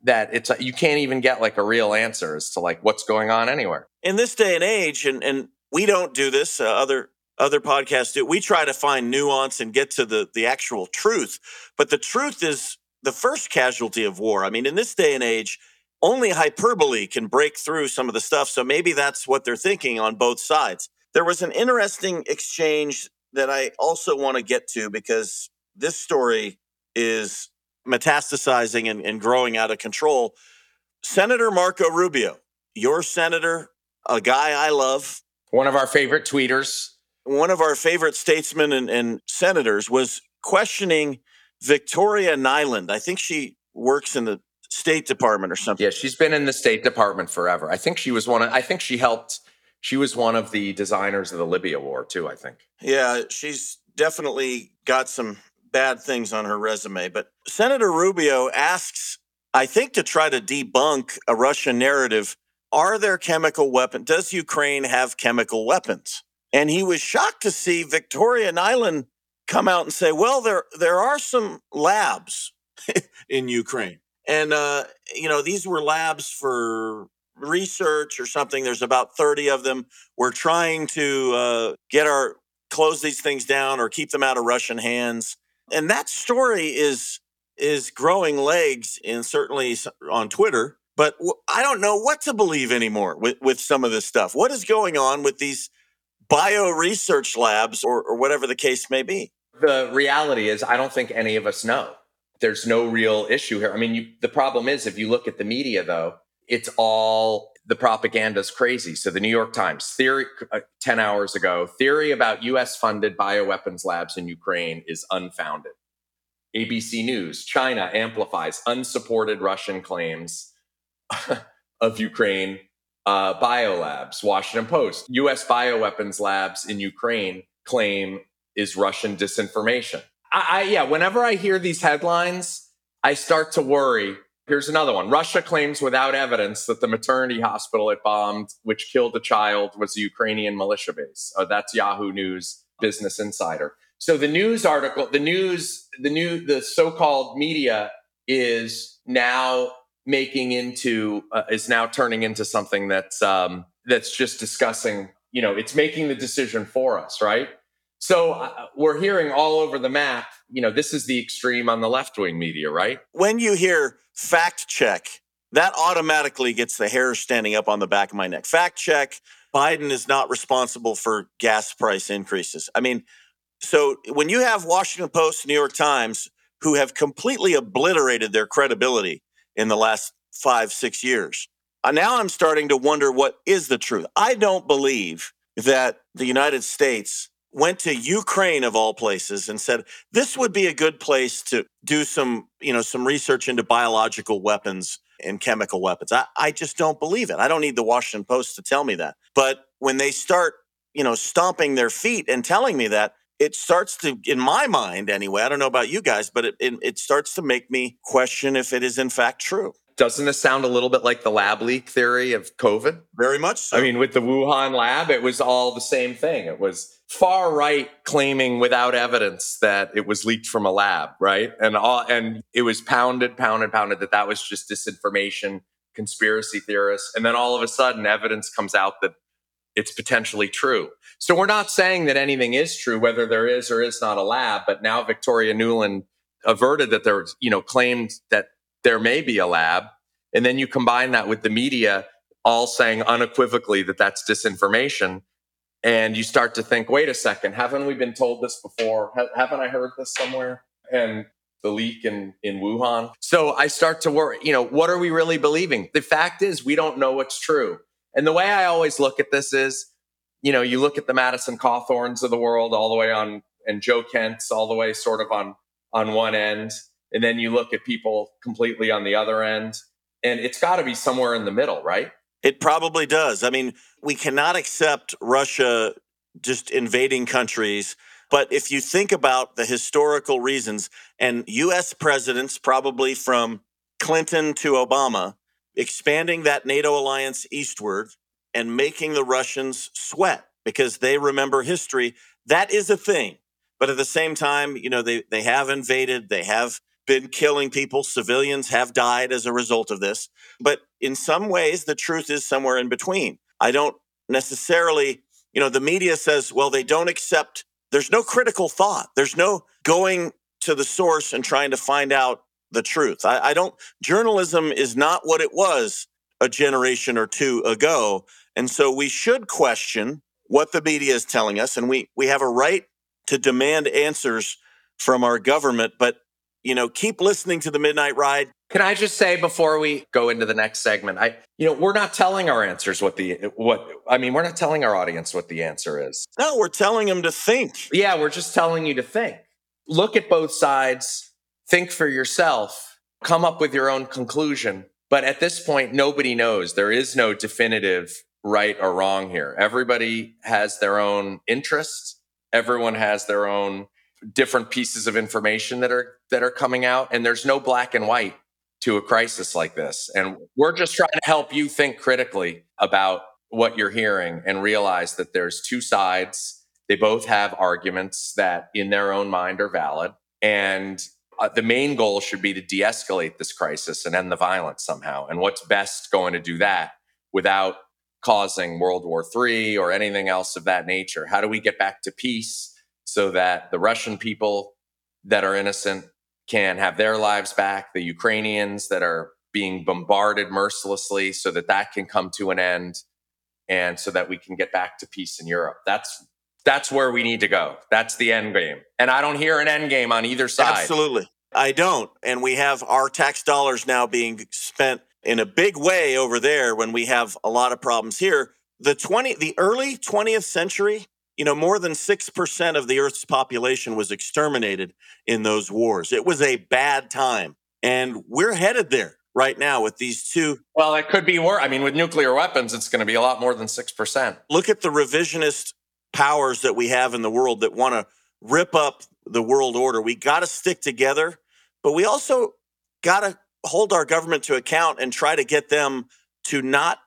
Speaker 2: that it's you can't even get like a real answer as to like what's going on anywhere.
Speaker 1: In this day and age and and we don't do this uh, other other podcasts do we try to find nuance and get to the the actual truth. But the truth is the first casualty of war. I mean in this day and age only hyperbole can break through some of the stuff. So maybe that's what they're thinking on both sides. There was an interesting exchange that i also want to get to because this story is metastasizing and, and growing out of control. Senator Marco Rubio, your senator, a guy I love,
Speaker 2: one of our favorite tweeters,
Speaker 1: one of our favorite statesmen and, and senators, was questioning Victoria Nuland. I think she works in the State Department or something.
Speaker 2: Yeah, she's been in the State Department forever. I think she was one of, I think she helped, she was one of the designers of the Libya war too, I think.
Speaker 1: Yeah, she's definitely got some bad things on her resume. But Senator Rubio asks, I think, to try to debunk a Russian narrative are there chemical weapons? Does Ukraine have chemical weapons? And he was shocked to see Victoria Nuland come out and say, well, there, there are some labs (laughs) in Ukraine. And, uh, you know, these were labs for research or something. There's about 30 of them. We're trying to uh, get our close these things down or keep them out of Russian hands and that story is is growing legs and certainly on Twitter. But I don't know what to believe anymore with, with some of this stuff. What is going on with these bio research labs or, or whatever the case may be?
Speaker 2: The reality is, I don't think any of us know. There's no real issue here. I mean, you, the problem is, if you look at the media, though, it's all the propaganda is crazy. So the New York Times theory uh, 10 hours ago, theory about US funded bioweapons labs in Ukraine is unfounded. ABC News, China amplifies unsupported Russian claims (laughs) of Ukraine uh, biolabs. Washington Post, US bioweapons labs in Ukraine claim is Russian disinformation. I, I yeah, whenever I hear these headlines, I start to worry Here's another one. Russia claims without evidence that the maternity hospital it bombed, which killed a child, was a Ukrainian militia base. Uh, that's Yahoo News, Business Insider. So the news article, the news, the new, the so-called media is now making into uh, is now turning into something that's um, that's just discussing. You know, it's making the decision for us, right? So uh, we're hearing all over the map. You know, this is the extreme on the left wing media, right?
Speaker 1: When you hear fact check, that automatically gets the hair standing up on the back of my neck. Fact check: Biden is not responsible for gas price increases. I mean, so when you have Washington Post, New York Times, who have completely obliterated their credibility in the last five, six years, uh, now I'm starting to wonder what is the truth. I don't believe that the United States went to Ukraine of all places and said this would be a good place to do some, you know, some research into biological weapons and chemical weapons. I, I just don't believe it. I don't need the Washington Post to tell me that. But when they start, you know, stomping their feet and telling me that, it starts to, in my mind anyway, I don't know about you guys, but it, it, it starts to make me question if it is in fact true.
Speaker 2: Doesn't this sound a little bit like the lab leak theory of COVID?
Speaker 1: Very much so.
Speaker 2: I mean, with the Wuhan lab, it was all the same thing. It was far right claiming without evidence that it was leaked from a lab, right? And all, and it was pounded, pounded, pounded that that was just disinformation, conspiracy theorists, and then all of a sudden, evidence comes out that it's potentially true. So we're not saying that anything is true, whether there is or is not a lab. But now Victoria Nuland averted that there, was, you know, claimed that there may be a lab, and then you combine that with the media all saying unequivocally that that's disinformation and you start to think, wait a second, haven't we been told this before? Ha- haven't I heard this somewhere? And the leak in, in Wuhan. So I start to worry, you know, what are we really believing? The fact is, we don't know what's true. And the way I always look at this is, you know, you look at the Madison Cawthorns of the world all the way on, and Joe Kent's all the way sort of on on one end, and then you look at people completely on the other end, and it's got to be somewhere in the middle, right?
Speaker 1: It probably does. I mean, we cannot accept Russia just invading countries. But if you think about the historical reasons, and US presidents, probably from Clinton to Obama, expanding that NATO alliance eastward and making the Russians sweat because they remember history, that is a thing. But at the same time, you know, they, they have invaded, they have been killing people. Civilians have died as a result of this. But in some ways, the truth is somewhere in between. I don't necessarily, you know, the media says, well, they don't accept, there's no critical thought. There's no going to the source and trying to find out the truth. I, I don't, journalism is not what it was a generation or two ago. And so we should question what the media is telling us. And we, we have a right to demand answers from our government. But you know, keep listening to the Midnight Ride.
Speaker 2: Can I just say before we go into the next segment, I, you know, we're not telling our answers what the what I mean, we're not telling our audience what the answer is.
Speaker 1: No, we're telling them to think.
Speaker 2: Yeah, we're just telling you to think. Look at both sides, think for yourself, come up with your own conclusion. But at this point, nobody knows. There is no definitive right or wrong here. Everybody has their own interests. Everyone has their own different pieces of information that are that are coming out and there's no black and white to a crisis like this. And we're just trying to help you think critically about what you're hearing and realize that there's two sides. They both have arguments that in their own mind are valid. And uh, the main goal should be to de-escalate this crisis and end the violence somehow. And what's best going to do that without causing world war iii or anything else of that nature? How do we get back to peace so that the Russian people that are innocent can have their lives back, the Ukrainians that are being bombarded mercilessly, so that that can come to an end, and so that we can get back to peace in Europe. That's that's where we need to go. That's the end game, and I don't hear an end game on either side.
Speaker 1: Absolutely, I don't. And we have our tax dollars now being spent in a big way over there when we have a lot of problems here. The twenty, the early twentieth century you know, more than 6% of the Earth's population was exterminated in those wars. It was a bad time. And we're headed there right now with these two.
Speaker 2: Well, it could be worse. I mean, with nuclear weapons, it's going to be a lot more than 6%.
Speaker 1: Look at the revisionist powers that we have in the world that want to rip up the world order. We got to stick together, but we also got to hold our government to account and try to get them to not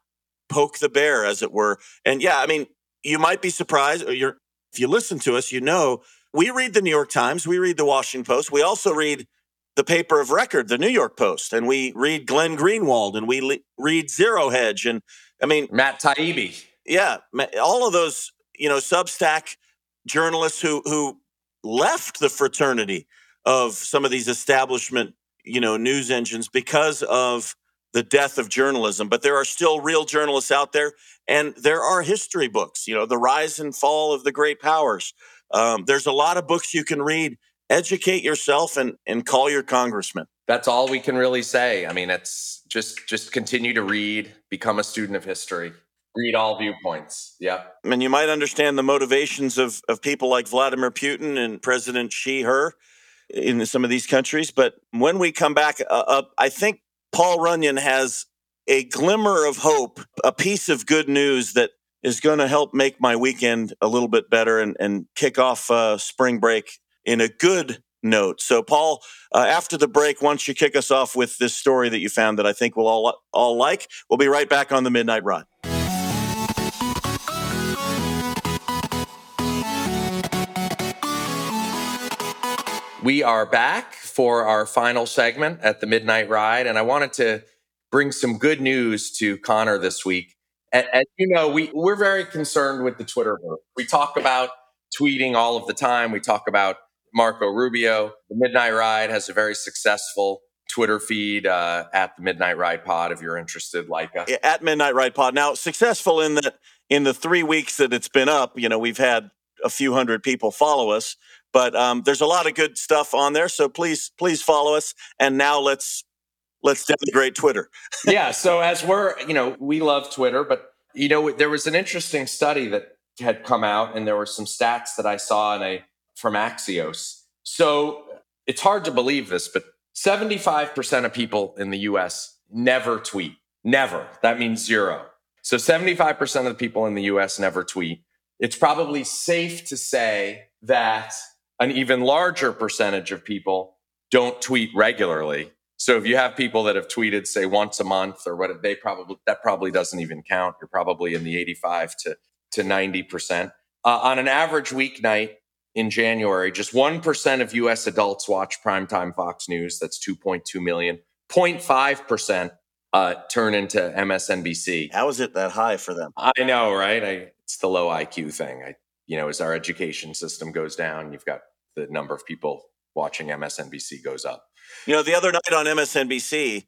Speaker 1: poke the bear, as it were. And yeah, I mean, you might be surprised. You're, if you listen to us, you know we read the New York Times, we read the Washington Post, we also read the paper of record, the New York Post, and we read Glenn Greenwald and we le- read Zero Hedge. And I mean,
Speaker 2: Matt Taibbi.
Speaker 1: Yeah. All of those, you know, Substack journalists who, who left the fraternity of some of these establishment, you know, news engines because of the death of journalism. But there are still real journalists out there, and there are history books, you know, the rise and fall of the great powers. Um, there's a lot of books you can read educate yourself and and call your congressman
Speaker 2: that's all we can really say i mean it's just just continue to read become a student of history read all viewpoints yeah
Speaker 1: and you might understand the motivations of of people like vladimir putin and president xi her in some of these countries but when we come back uh, up i think paul runyon has a glimmer of hope a piece of good news that is going to help make my weekend a little bit better and, and kick off uh, spring break in a good note. So, Paul, uh, after the break, once you kick us off with this story that you found that I think we'll all all like, we'll be right back on the Midnight Ride.
Speaker 2: We are back for our final segment at the Midnight Ride, and I wanted to bring some good news to Connor this week. As you know, we, we're very concerned with the Twitter We talk about tweeting all of the time. We talk about Marco Rubio. The Midnight Ride has a very successful Twitter feed uh, at the Midnight Ride Pod. If you're interested, like us
Speaker 1: at Midnight Ride Pod. Now, successful in that in the three weeks that it's been up, you know, we've had a few hundred people follow us, but um, there's a lot of good stuff on there. So please, please follow us. And now let's let's denigrate Twitter. (laughs)
Speaker 2: yeah. So as we're, you know, we love Twitter, but you know, there was an interesting study that had come out, and there were some stats that I saw in a from Axios. So it's hard to believe this, but 75% of people in the US never tweet. Never. That means zero. So 75% of the people in the US never tweet. It's probably safe to say that an even larger percentage of people don't tweet regularly. So if you have people that have tweeted, say, once a month or what, they probably that probably doesn't even count. You're probably in the 85 to to 90 percent. Uh, on an average weeknight, in January, just 1% of US adults watch primetime Fox News. That's 2.2 million. 0.5% uh, turn into MSNBC.
Speaker 1: How is it that high for them?
Speaker 2: I know, right? I, it's the low IQ thing. I, you know, as our education system goes down, you've got the number of people watching MSNBC goes up.
Speaker 1: You know, the other night on MSNBC,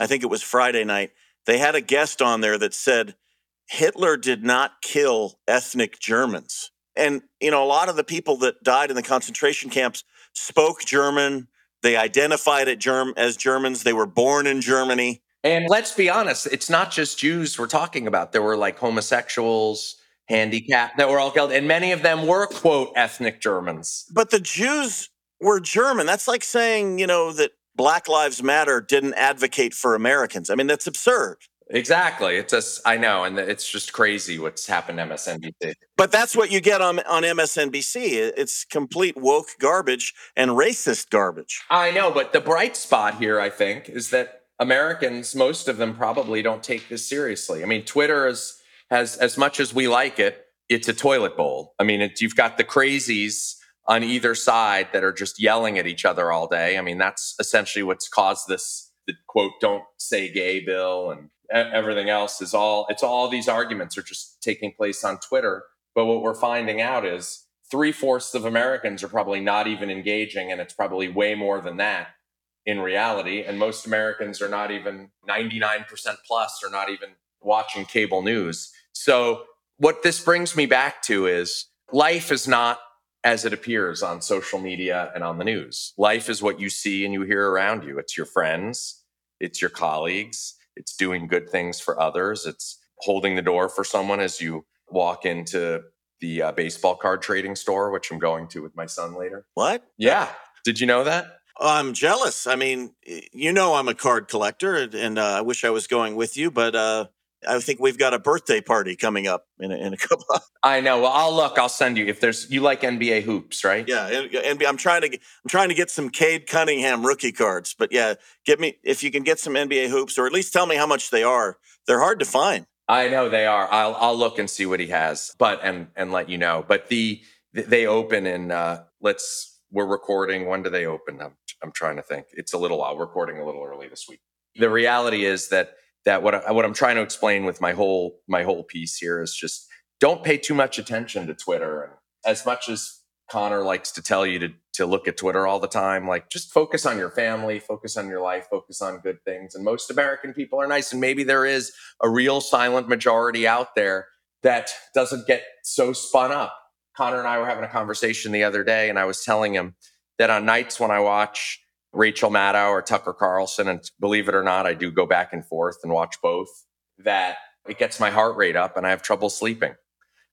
Speaker 1: I think it was Friday night, they had a guest on there that said Hitler did not kill ethnic Germans. And you know a lot of the people that died in the concentration camps spoke german. They identified it germ as germans. They were born in germany.
Speaker 2: And let's be honest it's not just jews we're talking about. There were like homosexuals handicapped that were all killed and many of them were quote ethnic germans
Speaker 1: but the jews were german that's like saying you know that black lives matter didn't advocate for americans i mean that's absurd
Speaker 2: Exactly. It's just I know, and it's just crazy what's happened to MSNBC.
Speaker 1: But that's what you get on on MSNBC. It's complete woke garbage and racist garbage.
Speaker 2: I know, but the bright spot here, I think, is that Americans, most of them, probably don't take this seriously. I mean, Twitter is has as much as we like it, it's a toilet bowl. I mean, it, you've got the crazies on either side that are just yelling at each other all day. I mean, that's essentially what's caused this the quote "Don't say gay" bill and everything else is all it's all these arguments are just taking place on Twitter. But what we're finding out is three fourths of Americans are probably not even engaging, and it's probably way more than that in reality. And most Americans are not even 99% plus are not even watching cable news. So what this brings me back to is life is not as it appears on social media and on the news. Life is what you see and you hear around you. It's your friends, it's your colleagues, it's doing good things for others. It's holding the door for someone as you walk into the uh, baseball card trading store, which I'm going to with my son later.
Speaker 1: What?
Speaker 2: Yeah. Did you know that?
Speaker 1: I'm jealous. I mean, you know, I'm a card collector, and uh, I wish I was going with you, but uh, I think we've got a birthday party coming up in a, in a (laughs) couple. Of-
Speaker 2: I know. Well, I'll look. I'll send you if there's. You like NBA hoops, right?
Speaker 1: Yeah, and, I'm trying to. I'm trying to get some Cade Cunningham rookie cards. But yeah, get me if you can get some NBA hoops, or at least tell me how much they are. They're hard to find.
Speaker 2: I know they are. I'll I'll look and see what he has, but and and let you know. But the they open in. Uh, let's. We're recording. When do they open? I'm, I'm trying to think. It's a little while. Recording a little early this week. The reality is that that what I, what I'm trying to explain with my whole my whole piece here is just don't pay too much attention to Twitter. And as much as Connor likes to tell you to to look at Twitter all the time, like just focus on your family, focus on your life, focus on good things. And most American people are nice. And maybe there is a real silent majority out there that doesn't get so spun up. Connor and I were having a conversation the other day, and I was telling him that on nights when I watch Rachel Maddow or Tucker Carlson, and believe it or not, I do go back and forth and watch both, that it gets my heart rate up and I have trouble sleeping.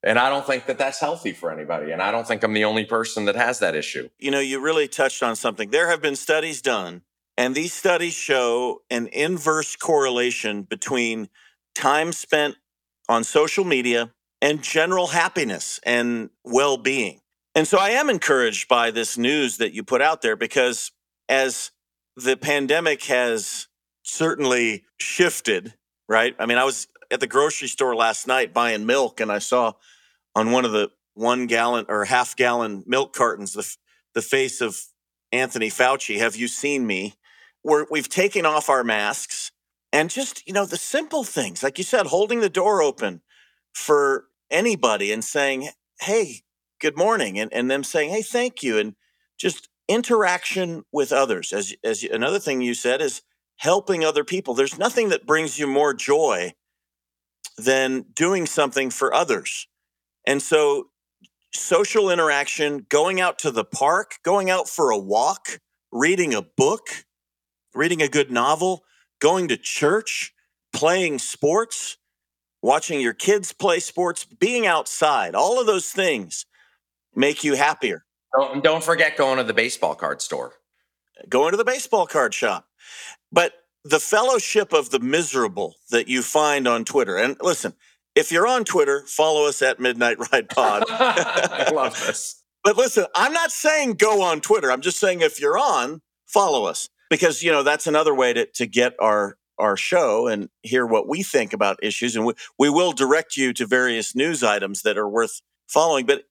Speaker 2: And I don't think that that's healthy for anybody. And I don't think I'm the only person that has that issue.
Speaker 1: You know, you really touched on something. There have been studies done, and these studies show an inverse correlation between time spent on social media and general happiness and well being. And so I am encouraged by this news that you put out there because as the pandemic has certainly shifted, right? I mean, I was at the grocery store last night buying milk and I saw on one of the one gallon or half gallon milk cartons the, the face of Anthony Fauci. Have you seen me? We're, we've taken off our masks and just, you know, the simple things, like you said, holding the door open for anybody and saying, hey, good morning, and, and them saying, hey, thank you. And just interaction with others. As, as another thing you said is helping other people. There's nothing that brings you more joy than doing something for others. And so, social interaction, going out to the park, going out for a walk, reading a book, reading a good novel, going to church, playing sports, watching your kids play sports, being outside, all of those things make you happier.
Speaker 2: Don't, don't forget going to the baseball card store.
Speaker 1: Going to the baseball card shop. But the fellowship of the miserable that you find on Twitter, and listen, if you're on Twitter, follow us at Midnight Ride Pod. (laughs) (laughs)
Speaker 2: I love this.
Speaker 1: But listen, I'm not saying go on Twitter. I'm just saying if you're on, follow us because you know that's another way to to get our our show and hear what we think about issues and we, we will direct you to various news items that are worth following but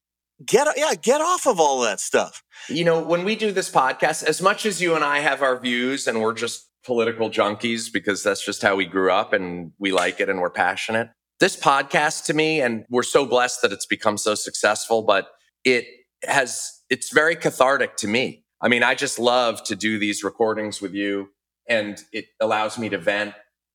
Speaker 1: get yeah get off of all that stuff
Speaker 2: you know when we do this podcast as much as you and i have our views and we're just political junkies because that's just how we grew up and we like it and we're passionate this podcast to me, and we're so blessed that it's become so successful, but it has, it's very cathartic to me. I mean, I just love to do these recordings with you, and it allows me to vent,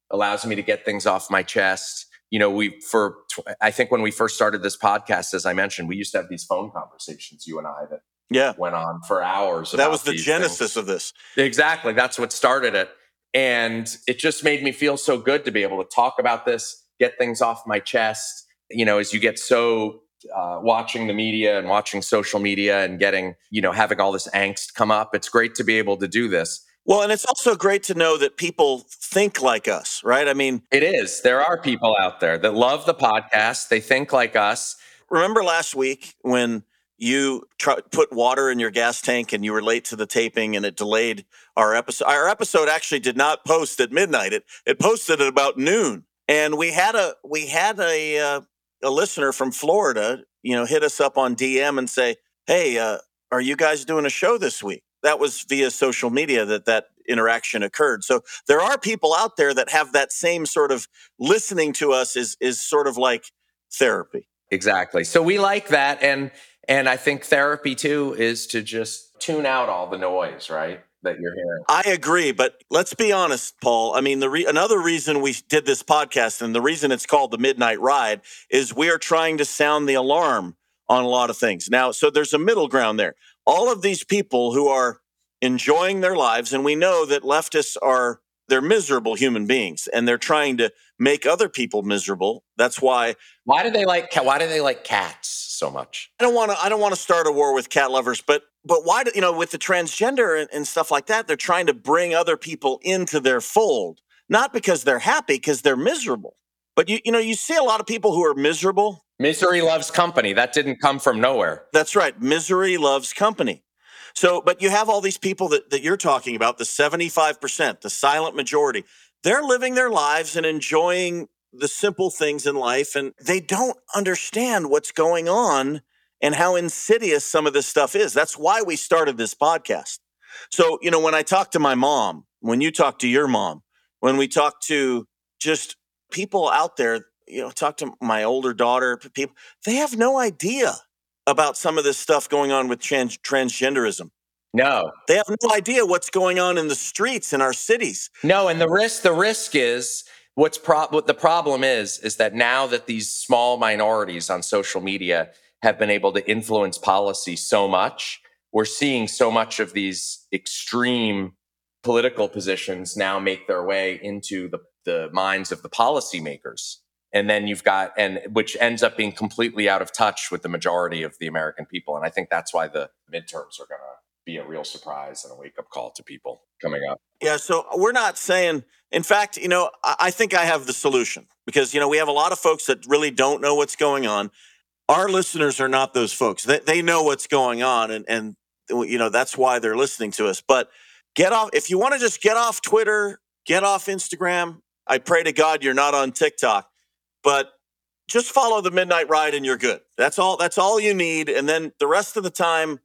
Speaker 2: allows me to get things off my chest. You know, we, for, I think when we first started this podcast, as I mentioned, we used to have these phone conversations, you and I, that
Speaker 1: yeah
Speaker 2: went on for hours.
Speaker 1: That was the genesis things. of this.
Speaker 2: Exactly. That's what started it. And it just made me feel so good to be able to talk about this get things off my chest. You know, as you get so uh, watching the media and watching social media and getting, you know, having all this angst come up, it's great to be able to do this.
Speaker 1: Well, and it's also great to know that people think like us, right? I mean,
Speaker 2: it is. There are people out there that love the podcast, they think like us.
Speaker 1: Remember last week when you tr- put water in your gas tank and you were late to the taping and it delayed our episode. Our episode actually did not post at midnight. It it posted at about noon. And we had a we had a uh, a listener from Florida, you know, hit us up on DM and say, "Hey, uh, are you guys doing a show this week?" That was via social media that that interaction occurred. So there are people out there that have that same sort of listening to us is is sort of like therapy.
Speaker 2: Exactly. So we like that and and I think therapy too is to just tune out all the noise, right? that you're hearing.
Speaker 1: I agree, but let's be honest, Paul. I mean, the re- another reason we did this podcast and the reason it's called the Midnight Ride is we are trying to sound the alarm on a lot of things. Now, so there's a middle ground there. All of these people who are enjoying their lives, and we know that leftists are they're miserable human beings and they're trying to make other people miserable. That's why.
Speaker 2: Why do they like? Why do they like cats so much?
Speaker 1: I don't want to. I don't want to start a war with cat lovers, but but why do you know with the transgender and, and stuff like that? They're trying to bring other people into their fold, not because they're happy, because they're miserable. But you you know you see a lot of people who are miserable.
Speaker 2: Misery loves company. That didn't come from nowhere.
Speaker 1: That's right. Misery loves company. So, but you have all these people that, that you're talking about, the 75%, the silent majority they're living their lives and enjoying the simple things in life and they don't understand what's going on and how insidious some of this stuff is. That's why we started this podcast. So, you know, when I talk to my mom, when you talk to your mom, when we talk to just people out there, you know, talk to my older daughter, people, they have no idea about some of this stuff going on with trans- transgenderism.
Speaker 2: No.
Speaker 1: They have no idea what's going on in the streets in our cities.
Speaker 2: No, and the risk the risk is what's pro- what the problem is is that now that these small minorities on social media have been able to influence policy so much, we're seeing so much of these extreme political positions now make their way into the, the minds of the policymakers and then you've got and which ends up being completely out of touch with the majority of the american people. And i think that's why the midterms are going to be a real surprise and a wake up call to people coming up.
Speaker 1: Yeah so we're not saying in fact you know i think i have the solution because you know we have a lot of folks that really don't know what's going on. Our listeners are not those folks. They, they know what's going on and and you know that's why they're listening to us. But get off if you want to just get off twitter get off instagram i pray to god you're not on tiktok but just follow the midnight ride and you're good. That's all that's all you need and then the rest of the time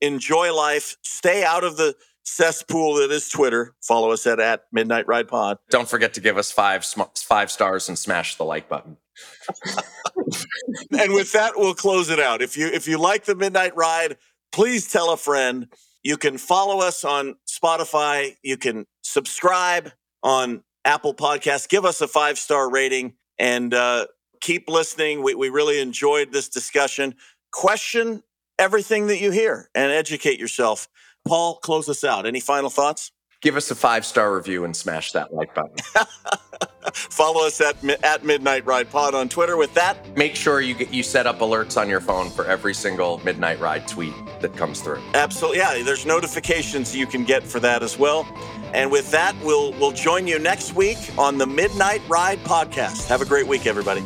Speaker 1: enjoy life, stay out of the cesspool that is Twitter. Follow us at, at Midnight Ride Pod.
Speaker 2: Don't forget to give us five five stars and smash the like button.
Speaker 1: and with that, we'll close it out. If you if you like the Midnight Ride, please tell a friend. You can follow us on Spotify. You can subscribe on Apple Podcasts. Give us a five star rating and uh, keep listening. We, we really enjoyed this discussion. Question everything that you hear and educate yourself. Paul, close us out. Any final thoughts?
Speaker 2: Give us a five star review and smash that like button. (laughs)
Speaker 1: Follow us at at Midnight Ride Pod on Twitter. With that,
Speaker 2: make sure you get you set up alerts on your phone for every single Midnight Ride tweet that comes through.
Speaker 1: Absolutely, yeah. There's notifications you can get for that as well. And with that, we'll we'll join you next week on the Midnight Ride podcast. Have a great week, everybody.